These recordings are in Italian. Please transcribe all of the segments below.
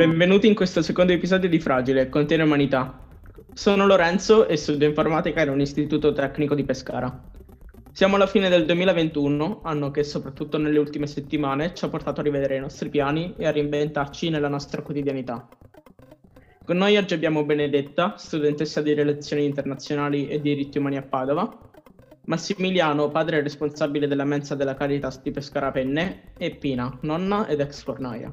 Benvenuti in questo secondo episodio di Fragile, contiene umanità. Sono Lorenzo e studio informatica in un istituto tecnico di Pescara. Siamo alla fine del 2021, anno che soprattutto nelle ultime settimane ci ha portato a rivedere i nostri piani e a reinventarci nella nostra quotidianità. Con noi oggi abbiamo Benedetta, studentessa di relazioni internazionali e diritti umani a Padova, Massimiliano, padre responsabile della mensa della Caritas di Pescara Penne, e Pina, nonna ed ex fornaia.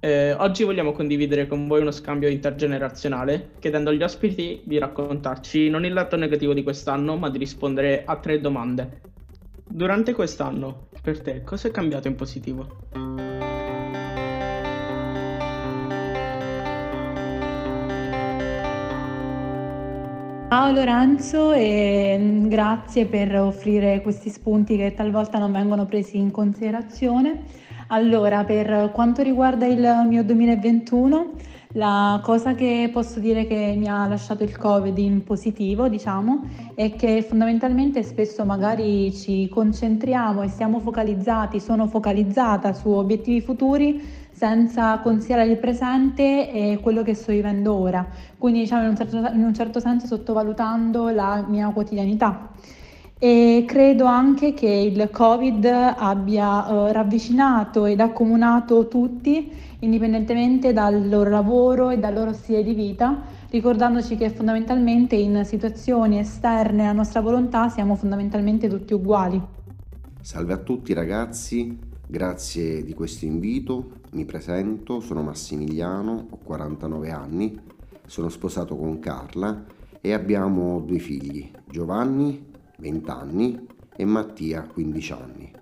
Eh, oggi vogliamo condividere con voi uno scambio intergenerazionale, chiedendo agli ospiti di raccontarci non il lato negativo di quest'anno, ma di rispondere a tre domande. Durante quest'anno, per te, cosa è cambiato in positivo? Ciao Lorenzo e mm, grazie per offrire questi spunti che talvolta non vengono presi in considerazione. Allora, per quanto riguarda il mio 2021, la cosa che posso dire che mi ha lasciato il Covid in positivo, diciamo, è che fondamentalmente spesso magari ci concentriamo e siamo focalizzati, sono focalizzata su obiettivi futuri senza considerare il presente e quello che sto vivendo ora, quindi diciamo in un certo, in un certo senso sottovalutando la mia quotidianità. E credo anche che il Covid abbia eh, ravvicinato ed accomunato tutti, indipendentemente dal loro lavoro e dal loro stile di vita, ricordandoci che fondamentalmente in situazioni esterne alla nostra volontà siamo fondamentalmente tutti uguali. Salve a tutti ragazzi, grazie di questo invito, mi presento, sono Massimiliano, ho 49 anni, sono sposato con Carla e abbiamo due figli, Giovanni 20 anni e Mattia 15 anni.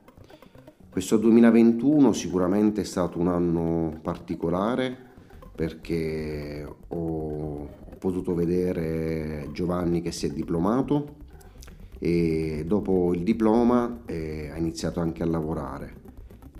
Questo 2021 sicuramente è stato un anno particolare perché ho potuto vedere Giovanni che si è diplomato e dopo il diploma eh, ha iniziato anche a lavorare.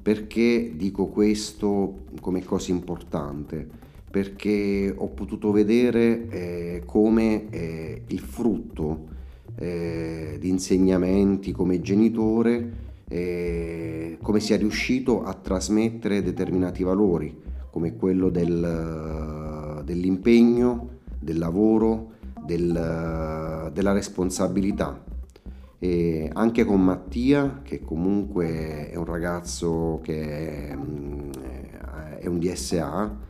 Perché dico questo come cosa importante? Perché ho potuto vedere eh, come eh, il frutto eh, di insegnamenti come genitore, eh, come sia riuscito a trasmettere determinati valori, come quello del, dell'impegno, del lavoro, del, della responsabilità. E anche con Mattia, che comunque è un ragazzo che è, mm, è un DSA,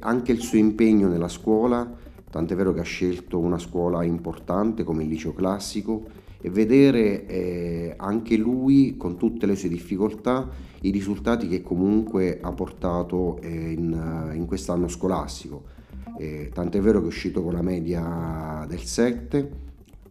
anche il suo impegno nella scuola tant'è vero che ha scelto una scuola importante come il liceo classico e vedere eh, anche lui con tutte le sue difficoltà i risultati che comunque ha portato eh, in, in, quest'anno scolastico. Eh, tant'è vero che è uscito con la media del 7,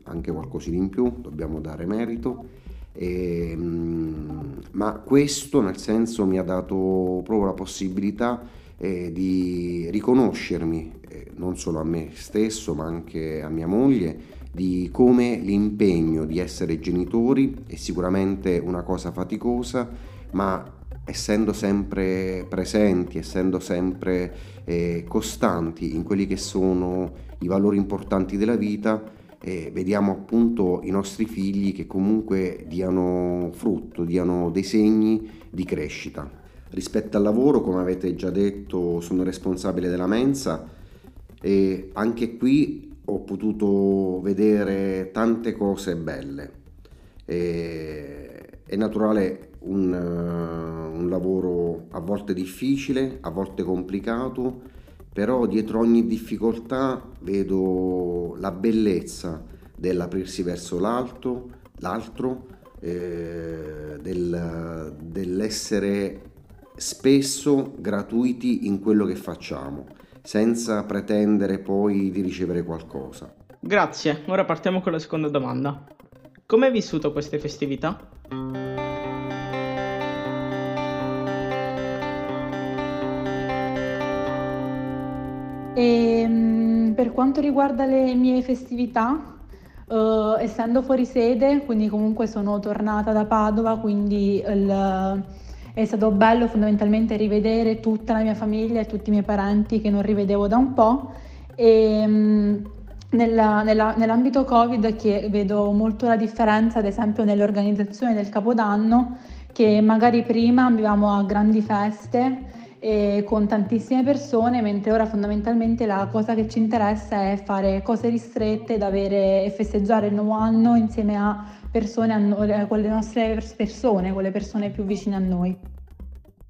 anche qualcosina in più, dobbiamo dare merito. Eh, ma questo nel senso mi ha dato proprio la possibilità eh, di riconoscermi eh, non solo a me stesso ma anche a mia moglie di come l'impegno di essere genitori è sicuramente una cosa faticosa ma essendo sempre presenti, essendo sempre eh, costanti in quelli che sono i valori importanti della vita, eh, vediamo appunto i nostri figli che comunque diano frutto, diano dei segni di crescita. Rispetto al lavoro, come avete già detto, sono responsabile della mensa e anche qui ho potuto vedere tante cose belle. E, è naturale un, un lavoro a volte difficile, a volte complicato, però dietro ogni difficoltà vedo la bellezza dell'aprirsi verso l'alto, l'altro, eh, del, dell'essere spesso gratuiti in quello che facciamo, senza pretendere poi di ricevere qualcosa. Grazie, ora partiamo con la seconda domanda. Come hai vissuto queste festività? E, ehm, per quanto riguarda le mie festività, Uh, essendo fuori sede, quindi comunque sono tornata da Padova, quindi il, è stato bello fondamentalmente rivedere tutta la mia famiglia e tutti i miei parenti che non rivedevo da un po'. E, mm, nella, nella, nell'ambito Covid che vedo molto la differenza, ad esempio nell'organizzazione del Capodanno, che magari prima ambivamo a grandi feste con tantissime persone, mentre ora fondamentalmente la cosa che ci interessa è fare cose ristrette, avere e festeggiare il nuovo anno insieme a persone, a noi, con le nostre persone, con le persone più vicine a noi.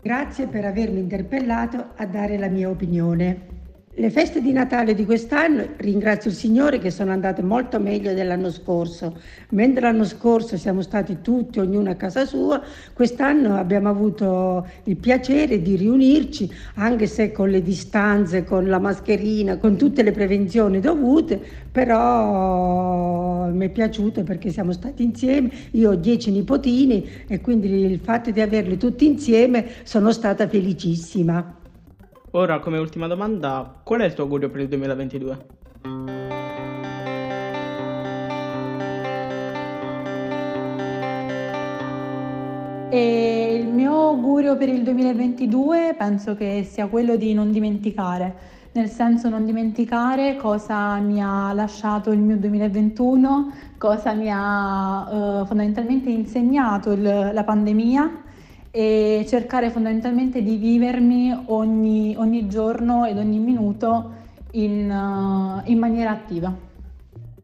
Grazie per avermi interpellato a dare la mia opinione. Le feste di Natale di quest'anno ringrazio il Signore che sono andate molto meglio dell'anno scorso. Mentre l'anno scorso siamo stati tutti, ognuno a casa sua, quest'anno abbiamo avuto il piacere di riunirci, anche se con le distanze, con la mascherina, con tutte le prevenzioni dovute, però mi è piaciuto perché siamo stati insieme. Io ho dieci nipotini e quindi il fatto di averli tutti insieme sono stata felicissima. Ora, come ultima domanda, qual è il tuo augurio per il 2022? E il mio augurio per il 2022 penso che sia quello di non dimenticare, nel senso non dimenticare cosa mi ha lasciato il mio 2021, cosa mi ha eh, fondamentalmente insegnato il, la pandemia e cercare fondamentalmente di vivermi ogni, ogni giorno ed ogni minuto in, uh, in maniera attiva.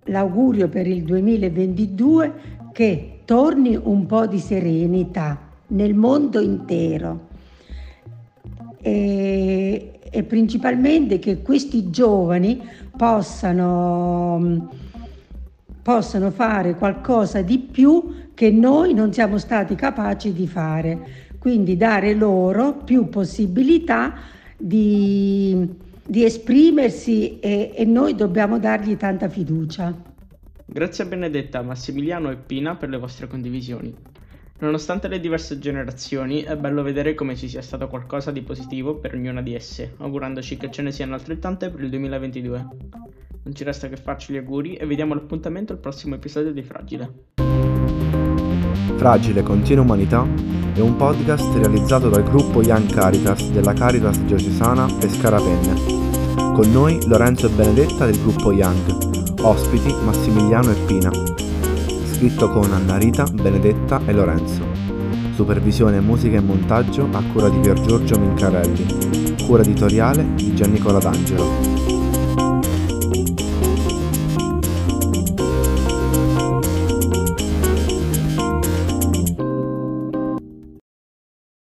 L'augurio per il 2022 è che torni un po' di serenità nel mondo intero e, e principalmente che questi giovani possano, possano fare qualcosa di più che noi non siamo stati capaci di fare, quindi dare loro più possibilità di, di esprimersi e, e noi dobbiamo dargli tanta fiducia. Grazie a Benedetta, Massimiliano e Pina per le vostre condivisioni. Nonostante le diverse generazioni, è bello vedere come ci sia stato qualcosa di positivo per ognuna di esse, augurandoci che ce ne siano altrettante per il 2022. Non ci resta che farci gli auguri e vediamo l'appuntamento al prossimo episodio di Fragile. Fragile Continua Umanità è un podcast realizzato dal gruppo Young Caritas della Caritas diocesana Pescara Penne. Con noi Lorenzo e Benedetta del gruppo Young, ospiti Massimiliano e Pina. Scritto con Anna Rita, Benedetta e Lorenzo. Supervisione musica e montaggio a cura di Pier Giorgio Mincarelli. Cura editoriale di Giannicola D'Angelo.